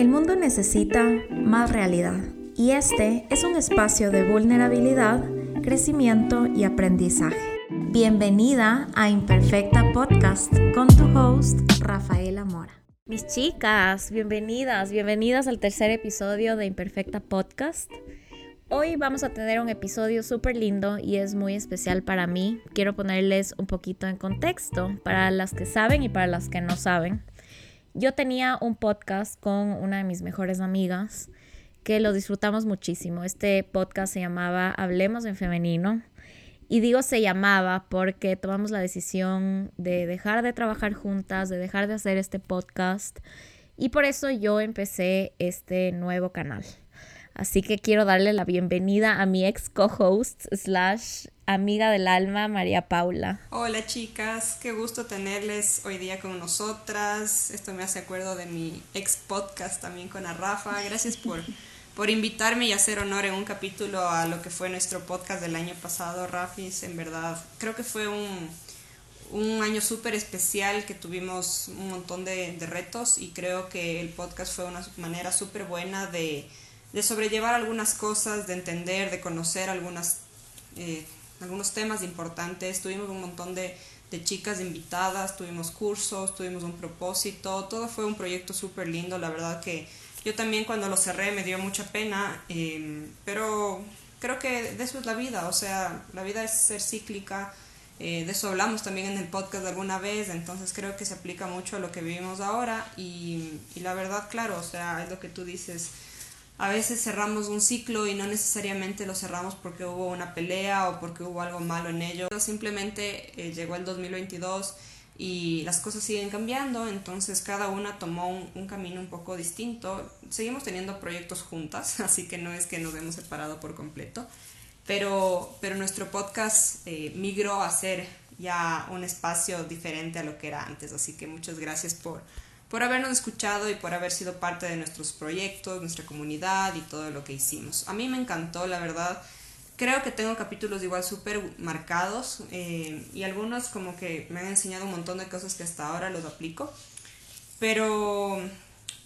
El mundo necesita más realidad y este es un espacio de vulnerabilidad, crecimiento y aprendizaje. Bienvenida a Imperfecta Podcast con tu host Rafaela Mora. Mis chicas, bienvenidas, bienvenidas al tercer episodio de Imperfecta Podcast. Hoy vamos a tener un episodio súper lindo y es muy especial para mí. Quiero ponerles un poquito en contexto para las que saben y para las que no saben. Yo tenía un podcast con una de mis mejores amigas que lo disfrutamos muchísimo. Este podcast se llamaba Hablemos en Femenino. Y digo se llamaba porque tomamos la decisión de dejar de trabajar juntas, de dejar de hacer este podcast. Y por eso yo empecé este nuevo canal. Así que quiero darle la bienvenida a mi ex co-host slash amiga del alma, María Paula. Hola chicas, qué gusto tenerles hoy día con nosotras. Esto me hace acuerdo de mi ex podcast también con la Rafa. Gracias por, por invitarme y hacer honor en un capítulo a lo que fue nuestro podcast del año pasado, Rafis. En verdad, creo que fue un, un año súper especial que tuvimos un montón de, de, retos y creo que el podcast fue una manera súper buena de, de, sobrellevar algunas cosas, de entender, de conocer algunas... Eh, algunos temas importantes, tuvimos un montón de, de chicas invitadas, tuvimos cursos, tuvimos un propósito, todo fue un proyecto súper lindo, la verdad que yo también cuando lo cerré me dio mucha pena, eh, pero creo que de eso es la vida, o sea, la vida es ser cíclica, eh, de eso hablamos también en el podcast alguna vez, entonces creo que se aplica mucho a lo que vivimos ahora y, y la verdad, claro, o sea, es lo que tú dices, a veces cerramos un ciclo y no necesariamente lo cerramos porque hubo una pelea o porque hubo algo malo en ello. Simplemente eh, llegó el 2022 y las cosas siguen cambiando, entonces cada una tomó un, camino un poco distinto. Seguimos teniendo proyectos juntas, así que no es que nos hemos separado por completo, pero, pero nuestro podcast eh, migró a ser ya un espacio diferente a lo que era antes, así que muchas gracias por por habernos escuchado y por haber sido parte de nuestros proyectos, nuestra comunidad y todo lo que hicimos. A mí me encantó, la verdad. Creo que tengo capítulos igual súper marcados eh, y algunos como que me han enseñado un montón de cosas que hasta ahora los aplico. Pero,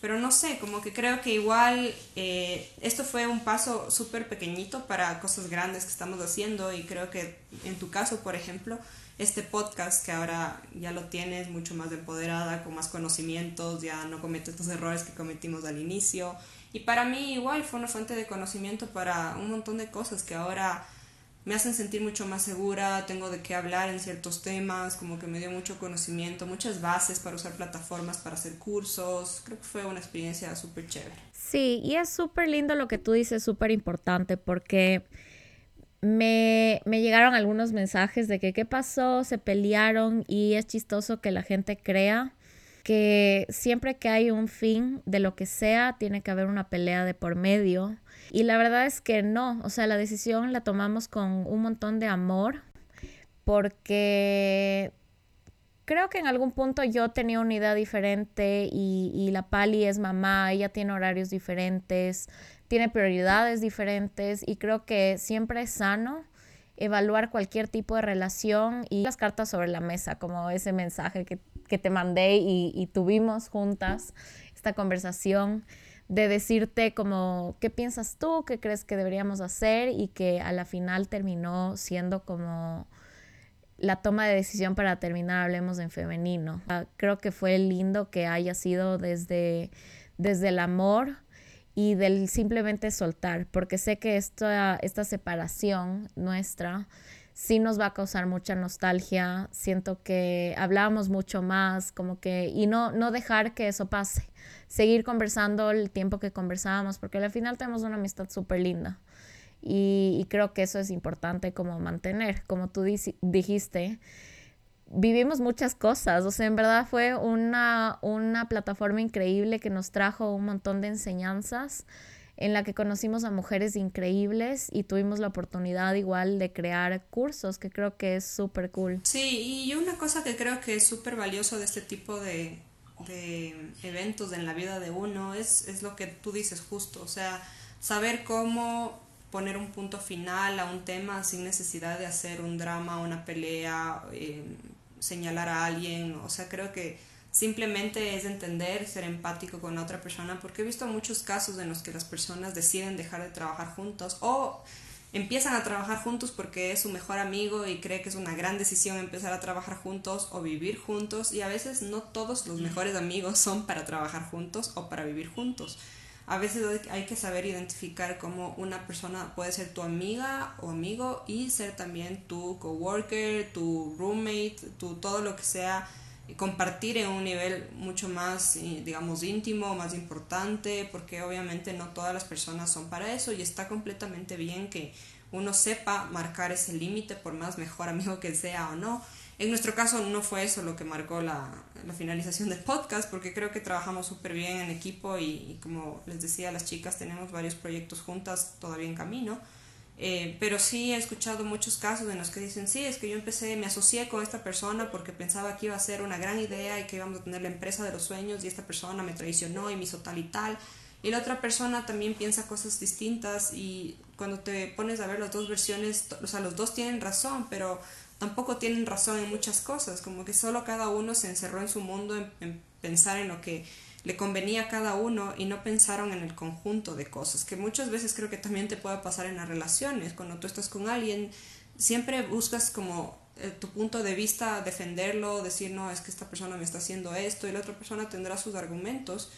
pero no sé, como que creo que igual eh, esto fue un paso súper pequeñito para cosas grandes que estamos haciendo y creo que en tu caso, por ejemplo, este podcast que ahora ya lo tienes mucho más empoderada, con más conocimientos, ya no comete estos errores que cometimos al inicio. Y para mí igual fue una fuente de conocimiento para un montón de cosas que ahora me hacen sentir mucho más segura, tengo de qué hablar en ciertos temas, como que me dio mucho conocimiento, muchas bases para usar plataformas, para hacer cursos. Creo que fue una experiencia súper chévere. Sí, y es súper lindo lo que tú dices, súper importante, porque me, me, llegaron algunos mensajes de que qué pasó, se pelearon y es chistoso que la gente crea que siempre que hay un fin de lo que sea, tiene que haber una pelea de por medio. Y la verdad es que no, o sea, la decisión la tomamos con un montón de amor porque creo que en algún punto yo tenía una idea diferente y, y la Pali es mamá, ella tiene horarios diferentes, tiene prioridades diferentes y creo que siempre es sano evaluar cualquier tipo de relación y las cartas sobre la mesa, como ese mensaje que, que te mandé y, y, tuvimos juntas esta conversación de decirte como qué piensas tú, qué crees que deberíamos hacer y que a la final terminó siendo como la toma de decisión para terminar Hablemos en femenino. Creo que fue lindo que haya sido desde, desde el amor y del simplemente soltar, porque sé que esta, esta separación nuestra sí nos va a causar mucha nostalgia, siento que hablábamos mucho más, como que, y no, no dejar que eso pase, seguir conversando el tiempo que conversábamos, porque al final tenemos una amistad súper linda. Y, y, creo que eso es importante como mantener, como tú dijiste, vivimos muchas cosas, o sea, en verdad fue una, una plataforma increíble que nos trajo un montón de enseñanzas en la que conocimos a mujeres increíbles y tuvimos la oportunidad igual de crear cursos, que creo que es súper cool. Sí, y una cosa que creo que es súper valioso de este tipo de, de eventos en la vida de uno es, es lo que tú dices justo, o sea, saber cómo poner un punto final a un tema sin necesidad de hacer un drama, una pelea, eh, señalar a alguien, o sea, creo que simplemente es entender, ser empático con otra persona, porque he visto muchos casos en los que las personas deciden dejar de trabajar juntos o empiezan a trabajar juntos porque es su mejor amigo y cree que es una gran decisión empezar a trabajar juntos o vivir juntos y a veces no todos los mejores amigos son para trabajar juntos o para vivir juntos. A veces hay que saber identificar cómo una persona puede ser tu amiga o amigo y ser también tu coworker, tu roommate, tu todo lo que sea compartir en un nivel mucho más, eh, digamos, íntimo, más importante, porque obviamente no todas las personas son para eso y está completamente bien que uno sepa marcar ese límite por más mejor amigo que sea o no. En nuestro caso no fue eso lo que marcó la, la finalización del podcast, porque creo que trabajamos súper bien en equipo y, y, como les decía, las chicas tenemos varios proyectos juntas todavía en camino. Eh, pero sí he escuchado muchos casos en los que dicen, sí, es que yo empecé, me asocié con esta persona porque pensaba que iba a ser una gran idea y que íbamos a tener la empresa de los sueños y esta persona me traicionó y me hizo tal y tal. Y la otra persona también piensa cosas distintas y cuando te pones a ver las dos versiones, o sea, los dos tienen razón, pero tampoco tienen razón en muchas cosas, como que solo cada uno se encerró en su mundo en, en pensar en lo que le convenía a cada uno y no pensaron en el conjunto de cosas, que muchas veces creo que también te puede pasar en las relaciones, cuando tú estás con alguien, siempre buscas como eh, tu punto de vista, defenderlo, decir, no, es que esta persona me está haciendo esto y la otra persona tendrá sus argumentos,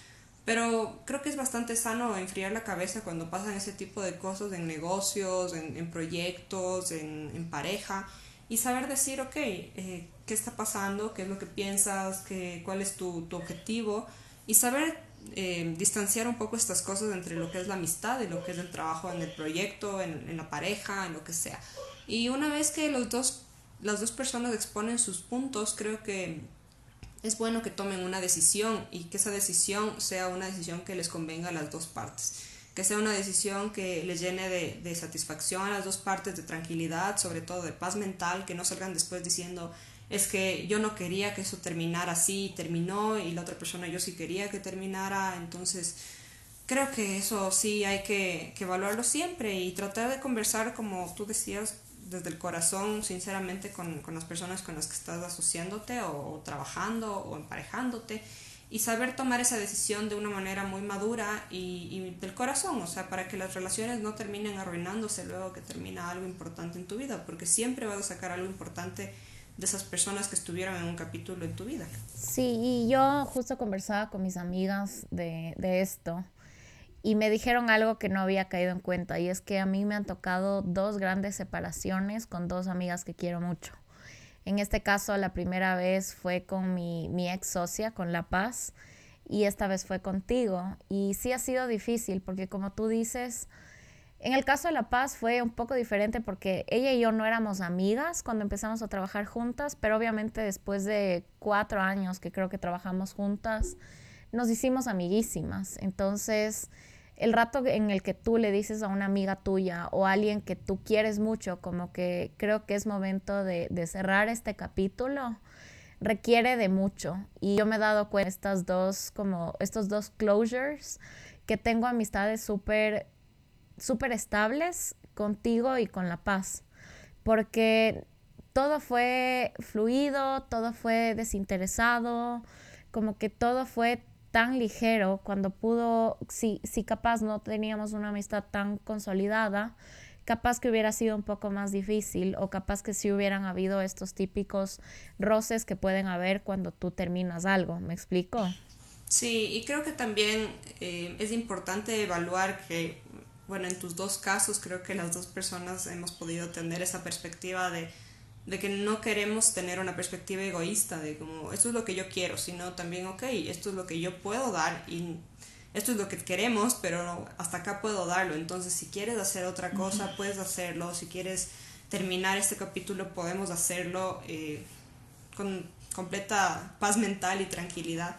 pero creo que es bastante sano enfriar la cabeza cuando pasan ese tipo de cosas en negocios, en, proyectos, en, pareja, y saber decir, ok, eh, ¿qué está pasando? ¿Qué es lo que piensas? ¿Qué, ¿Cuál es tu, tu objetivo? y saber eh, distanciar un poco estas cosas entre lo que es la amistad y lo que es el trabajo en el proyecto, en, la pareja, en lo que sea. Y una vez que los dos, las dos personas exponen sus puntos, creo que es bueno que tomen una decisión y que esa decisión sea una decisión que les convenga a las dos partes. Que sea una decisión que les llene de, de satisfacción a las dos partes, de tranquilidad, sobre todo de paz mental, que no salgan después diciendo, es que yo no quería que eso terminara así, terminó y la otra persona yo sí quería que terminara, entonces creo que eso sí hay que, evaluarlo siempre y tratar de conversar como tú decías desde el corazón, sinceramente, con, las personas con las que estás asociándote o, trabajando o emparejándote y saber tomar esa decisión de una manera muy madura y, del corazón, o sea, para que las relaciones no terminen arruinándose luego que termina algo importante en tu vida, porque siempre vas a sacar algo importante de esas personas que estuvieron en un capítulo en tu vida. Sí, y yo justo conversaba con mis amigas de, de esto y me dijeron algo que no había caído en cuenta y es que a mí me han tocado dos grandes separaciones con dos amigas que quiero mucho. En este caso, la primera vez fue con mi, mi ex socia, con La Paz, y esta vez fue contigo. Y sí ha sido difícil porque como tú dices, en el caso de La Paz fue un poco diferente porque ella y yo no éramos amigas cuando empezamos a trabajar juntas, pero obviamente después de cuatro años que creo que trabajamos juntas, nos hicimos amiguísimas. Entonces, el rato en el que tú le dices a una amiga tuya o a alguien que tú quieres mucho, como que creo que es momento de, de cerrar este capítulo, requiere de mucho. Y yo me he dado cuenta estas dos, como estos dos closures, que tengo amistades súper súper estables contigo y con la paz, porque todo fue fluido, todo fue desinteresado, como que todo fue tan ligero cuando pudo, si, si capaz no teníamos una amistad tan consolidada, capaz que hubiera sido un poco más difícil o capaz que si hubieran habido estos típicos roces que pueden haber cuando tú terminas algo, ¿me explico? Sí, y creo que también eh, es importante evaluar que bueno, en tus dos casos creo que las dos personas hemos podido tener esa perspectiva de, de que no queremos tener una perspectiva egoísta de como esto es lo que yo quiero, sino también, ok, esto es lo que yo puedo dar y esto es lo que queremos, pero hasta acá puedo darlo. Entonces, si quieres hacer otra cosa, puedes hacerlo. Si quieres terminar este capítulo, podemos hacerlo eh, con completa paz mental y tranquilidad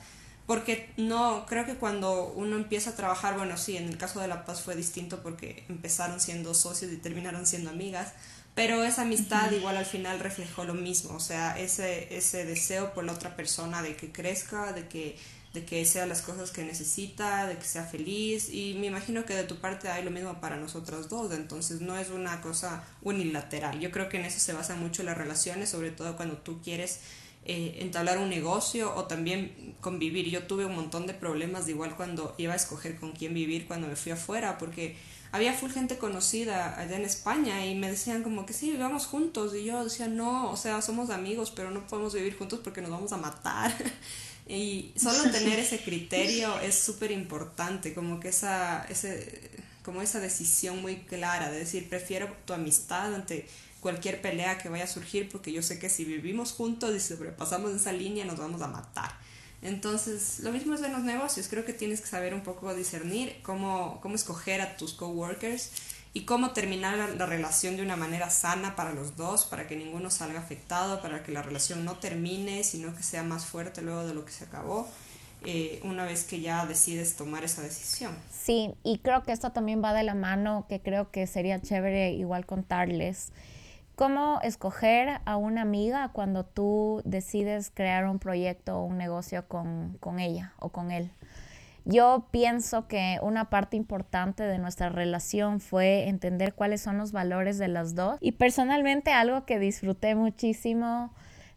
porque no, creo que cuando uno empieza a trabajar, bueno, sí, en el caso de La Paz fue distinto porque empezaron siendo socios y terminaron siendo amigas, pero esa amistad igual al final reflejó lo mismo, o sea, ese, ese deseo por la otra persona de que crezca, de que, de que sea las cosas que necesita, de que sea feliz, y me imagino que de tu parte hay lo mismo para nosotros dos, entonces no es una cosa unilateral, yo creo que en eso se basan mucho las relaciones, sobre todo cuando tú quieres eh, entablar un negocio o también convivir. Yo tuve un montón de problemas de igual cuando iba a escoger con quién vivir cuando me fui afuera, porque había full gente conocida allá en España y me decían como que sí, vivamos juntos y yo decía no, o sea, somos amigos, pero no podemos vivir juntos porque nos vamos a matar. y solo tener ese criterio es súper importante, como que esa, ese, como esa decisión muy clara de decir, prefiero tu amistad ante cualquier pelea que vaya a surgir porque yo sé que si vivimos juntos y sobrepasamos esa línea nos vamos a matar. Entonces, lo mismo es en los negocios. Creo que tienes que saber un poco discernir cómo, cómo escoger a tus coworkers y cómo terminar la, relación de una manera sana para los dos, para que ninguno salga afectado, para que la relación no termine, sino que sea más fuerte luego de lo que se acabó. Eh, una vez que ya decides tomar esa decisión. Sí, y creo que esto también va de la mano, que creo que sería chévere igual contarles ¿Cómo escoger a una amiga cuando tú decides crear un proyecto o un negocio con, con, ella o con él? Yo pienso que una parte importante de nuestra relación fue entender cuáles son los valores de las dos. Y personalmente algo que disfruté muchísimo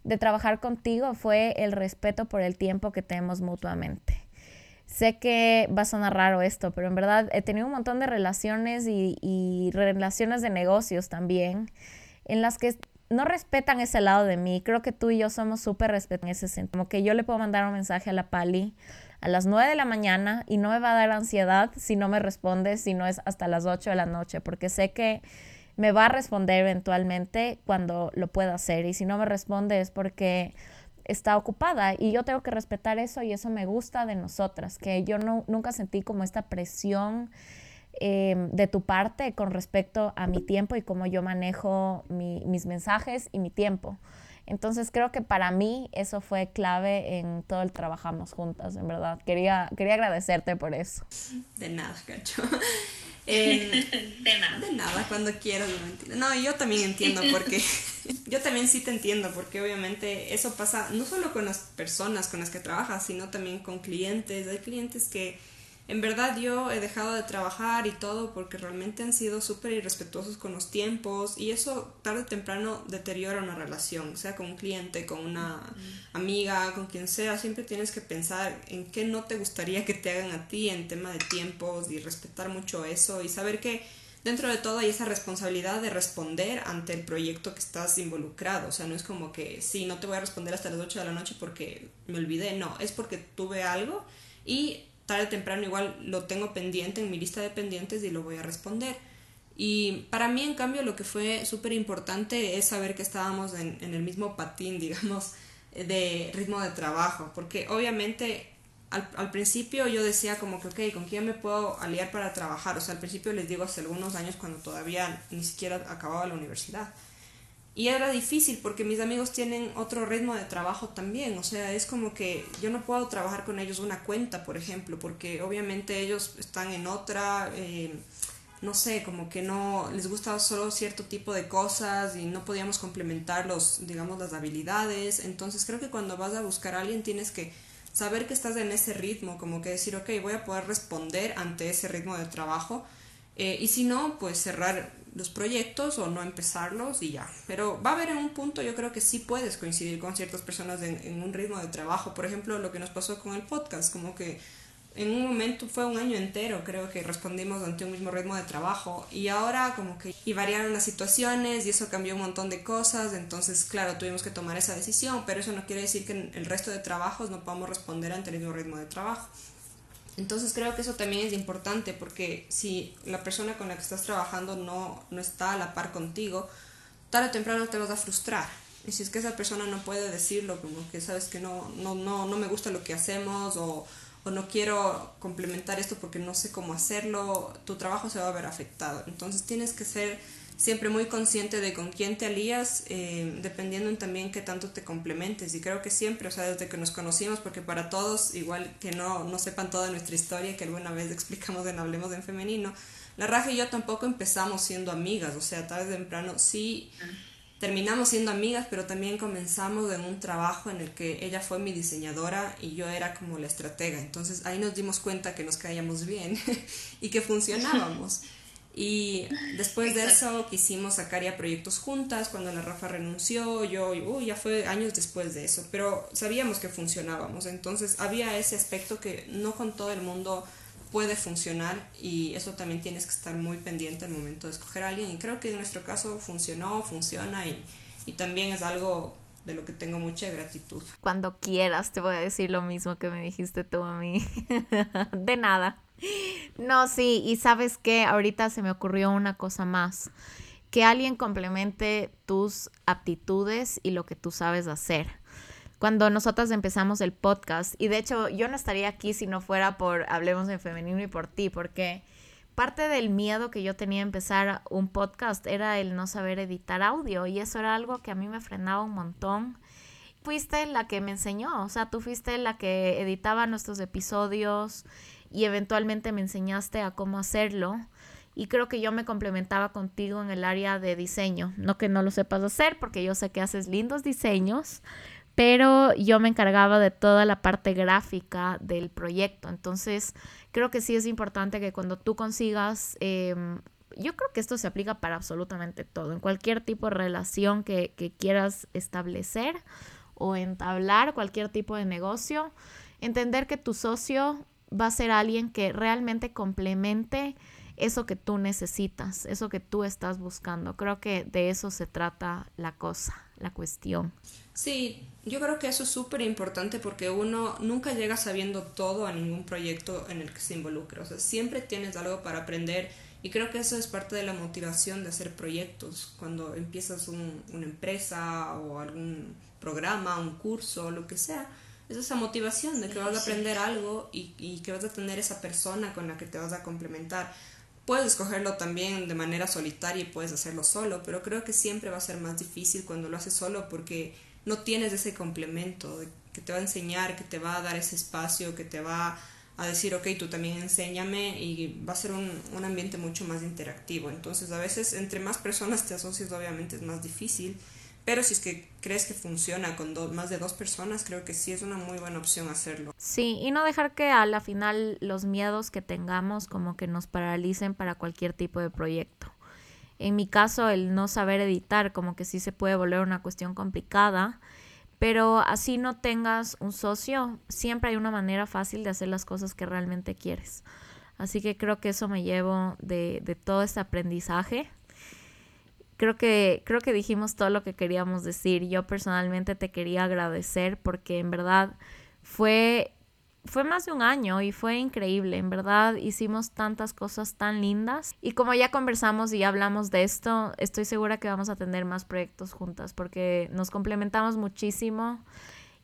de trabajar contigo fue el respeto por el tiempo que tenemos mutuamente. Sé que va a sonar raro esto, pero en verdad he tenido un montón de relaciones y, y relaciones de negocios también en las que no respetan ese lado de mí. Creo que tú y yo somos súper respetuosos en ese sentido. Como que yo le puedo mandar un mensaje a la Pali a las 9 de la mañana y no me va a dar ansiedad si no me responde, si no es hasta las 8 de la noche, porque sé que me va a responder eventualmente cuando lo pueda hacer. Y si no me responde es porque está ocupada y yo tengo que respetar eso y eso me gusta de nosotras, que yo no, nunca sentí como esta presión Em, de tu parte con respecto a mi tiempo y cómo yo manejo mis mensajes y mi tiempo. Entonces creo que para mí eso fue clave en todo el trabajamos juntas, en verdad. Quería, quería agradecerte por eso. De nada, cacho. de nada. De nada, cuando quieras, no No, yo también entiendo porque, yo también sí te entiendo porque obviamente eso pasa no solo con las personas con las que trabajas, sino también con clientes. Hay clientes que en verdad yo he dejado de trabajar y todo porque realmente han sido súper irrespetuosos con los tiempos y eso tarde o temprano deteriora una relación, sea con un cliente, con una amiga, con quien sea, siempre tienes que pensar en qué no te gustaría que te hagan a ti en tema de tiempos y respetar mucho eso y saber que dentro de todo hay esa responsabilidad de responder ante el proyecto que estás involucrado. O sea, no es como que, sí, no te voy a responder hasta las 8 de la noche porque me olvidé. No, es porque tuve algo y tarde temprano igual lo tengo pendiente en mi lista de pendientes y lo voy a responder. Y para mí, en cambio, lo que fue súper importante es saber que estábamos en, el mismo patín, digamos, de ritmo de trabajo, porque obviamente al, al, principio yo decía como que, ok, ¿con quién me puedo aliar para trabajar? O sea, al principio les digo hace algunos años cuando todavía ni siquiera acababa la universidad. Y era difícil porque mis amigos tienen otro ritmo de trabajo también. O sea, es como que yo no puedo trabajar con ellos una cuenta, por ejemplo, porque obviamente ellos están en otra, eh, no sé, como que no les gusta solo cierto tipo de cosas y no podíamos complementar los, digamos, las habilidades. Entonces creo que cuando vas a buscar a alguien tienes que saber que estás en ese ritmo, como que decir, ok, voy a poder responder ante ese ritmo de trabajo. Eh, y si no, pues cerrar los proyectos o no empezarlos y ya. Pero va a haber en un punto, yo creo que sí puedes coincidir con ciertas personas en, un ritmo de trabajo. Por ejemplo, lo que nos pasó con el podcast, como que en un momento fue un año entero, creo que respondimos ante un mismo ritmo de trabajo y ahora como que y variaron las situaciones y eso cambió un montón de cosas, entonces claro, tuvimos que tomar esa decisión, pero eso no quiere decir que en el resto de trabajos no podamos responder ante el mismo ritmo de trabajo. Entonces creo que eso también es importante porque si la persona con la que estás trabajando no, no está a la par contigo, tarde o temprano te vas a frustrar. Y si es que esa persona no puede decirlo, como que sabes que no, no, no, no me gusta lo que hacemos o, o no quiero complementar esto porque no sé cómo hacerlo, tu trabajo se va a ver afectado. Entonces tienes que ser siempre muy consciente de con quién te alías, eh, dependiendo en también qué tanto te complementes. Y creo que siempre, o sea, desde que nos conocimos, porque para todos, igual que no, no sepan toda nuestra historia, que alguna vez explicamos en Hablemos en Femenino, la Raja y yo tampoco empezamos siendo amigas, o sea, tarde o temprano sí terminamos siendo amigas, pero también comenzamos en un trabajo en el que ella fue mi diseñadora y yo era como la estratega. Entonces ahí nos dimos cuenta que nos caíamos bien y que funcionábamos. Y después de eso quisimos sacar ya proyectos juntas, cuando la Rafa renunció, yo, uy, ya fue años después de eso, pero sabíamos que funcionábamos, entonces había ese aspecto que no con todo el mundo puede funcionar y eso también tienes que estar muy pendiente al momento de escoger a alguien y creo que en nuestro caso funcionó, funciona y, y también es algo de lo que tengo mucha gratitud. Cuando quieras te voy a decir lo mismo que me dijiste tú a mí. de nada. No, sí, y sabes que ahorita se me ocurrió una cosa más. Que alguien complemente tus aptitudes y lo que tú sabes hacer. Cuando nosotras empezamos el podcast, y de hecho yo no estaría aquí si no fuera por Hablemos en Femenino y por ti, porque parte del miedo que yo tenía a empezar un podcast era el no saber editar audio y eso era algo que a mí me frenaba un montón. Fuiste la que me enseñó, o sea, tú fuiste la que editaba nuestros episodios y eventualmente me enseñaste a cómo hacerlo. Y creo que yo me complementaba contigo en el área de diseño. No que no lo sepas hacer, porque yo sé que haces lindos diseños, pero yo me encargaba de toda la parte gráfica del proyecto. Entonces, creo que sí es importante que cuando tú consigas, em, yo creo que esto se aplica para absolutamente todo, en cualquier tipo de relación que, que quieras establecer o entablar, cualquier tipo de negocio, entender que tu socio va a ser alguien que realmente complemente eso que tú necesitas, eso que tú estás buscando. Creo que de eso se trata la cosa, la cuestión. Sí, yo creo que eso es súper importante porque uno nunca llega sabiendo todo a ningún proyecto en el que se involucra. O sea, siempre tienes algo para aprender y creo que eso es parte de la motivación de hacer proyectos. Cuando empiezas una empresa o algún programa, un curso, lo que sea, es esa motivación de que vas a aprender algo y, y, que vas a tener esa persona con la que te vas a complementar. Puedes escogerlo también de manera solitaria y puedes hacerlo solo, pero creo que siempre va a ser más difícil cuando lo haces solo porque no tienes ese complemento que te va a enseñar, que te va a dar ese espacio, que te va a decir, ok, tú también enséñame y va a ser un, un ambiente mucho más interactivo. Entonces a veces entre más personas te asocias obviamente es más difícil pero si es que crees que funciona con más de dos personas, creo que sí es una muy buena opción hacerlo. Sí, y no dejar que a la final los miedos que tengamos como que nos paralicen para cualquier tipo de proyecto. En mi caso, el no saber editar como que sí se puede volver una cuestión complicada, pero así no tengas un socio, siempre hay una manera fácil de hacer las cosas que realmente quieres. Así que creo que eso me llevo de todo este aprendizaje creo que, creo que dijimos todo lo que queríamos decir. Yo personalmente te quería agradecer porque en verdad fue, fue más de un año y fue increíble. En verdad hicimos tantas cosas tan lindas. Y como ya conversamos y hablamos de esto, estoy segura que vamos a tener más proyectos juntas porque nos complementamos muchísimo.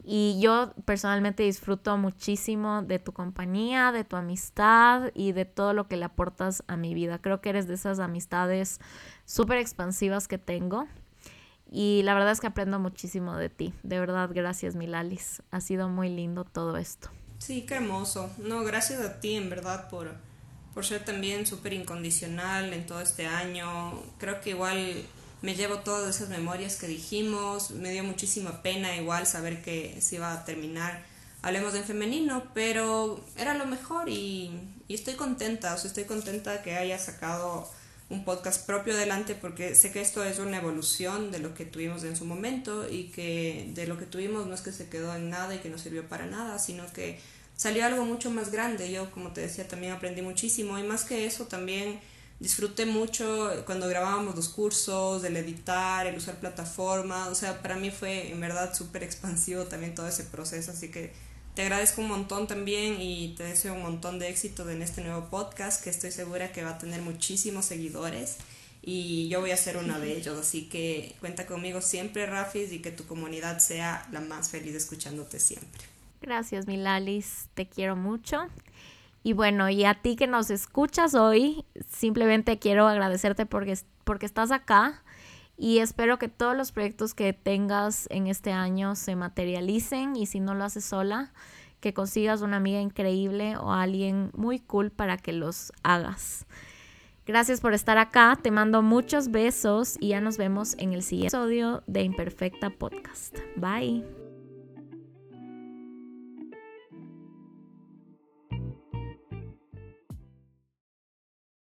Y yo personalmente disfruto muchísimo de tu compañía, de tu amistad y de todo lo que le aportas a mi vida. Creo que eres de esas amistades súper expansivas que tengo. Y la verdad es que aprendo muchísimo de ti. De verdad, gracias, Milalis. Ha sido muy lindo todo esto. Sí, qué hermoso. No, gracias a ti, en verdad, por, por ser también súper incondicional en todo este año. Creo que igual me llevo todas esas memorias que dijimos, me dio muchísima pena igual saber que se iba a terminar Hablemos en femenino, pero era lo mejor y, y estoy contenta, o sea, estoy contenta que haya sacado un podcast propio adelante porque sé que esto es una evolución de lo que tuvimos en su momento y que de lo que tuvimos no es que se quedó en nada y que no sirvió para nada, sino que salió algo mucho más grande. Yo, como te decía, también aprendí muchísimo y más que eso también disfruté mucho cuando grabábamos los cursos, el editar, el usar plataformas, o sea, para mí fue en verdad súper expansivo también todo ese proceso, así que te agradezco un montón también y te deseo un montón de éxito en este nuevo podcast que estoy segura que va a tener muchísimos seguidores y yo voy a ser uno de ellos, así que cuenta conmigo siempre, Rafis, y que tu comunidad sea la más feliz escuchándote siempre. Gracias, Milalis, te quiero mucho y bueno, y a ti que nos escuchas hoy, simplemente quiero agradecerte porque, porque estás acá y espero que todos los proyectos que tengas en este año se materialicen y si no lo haces sola, que consigas una amiga increíble o alguien muy cool para que los hagas. Gracias por estar acá, te mando muchos besos y ya nos vemos en el siguiente episodio de Imperfecta Podcast. Bye.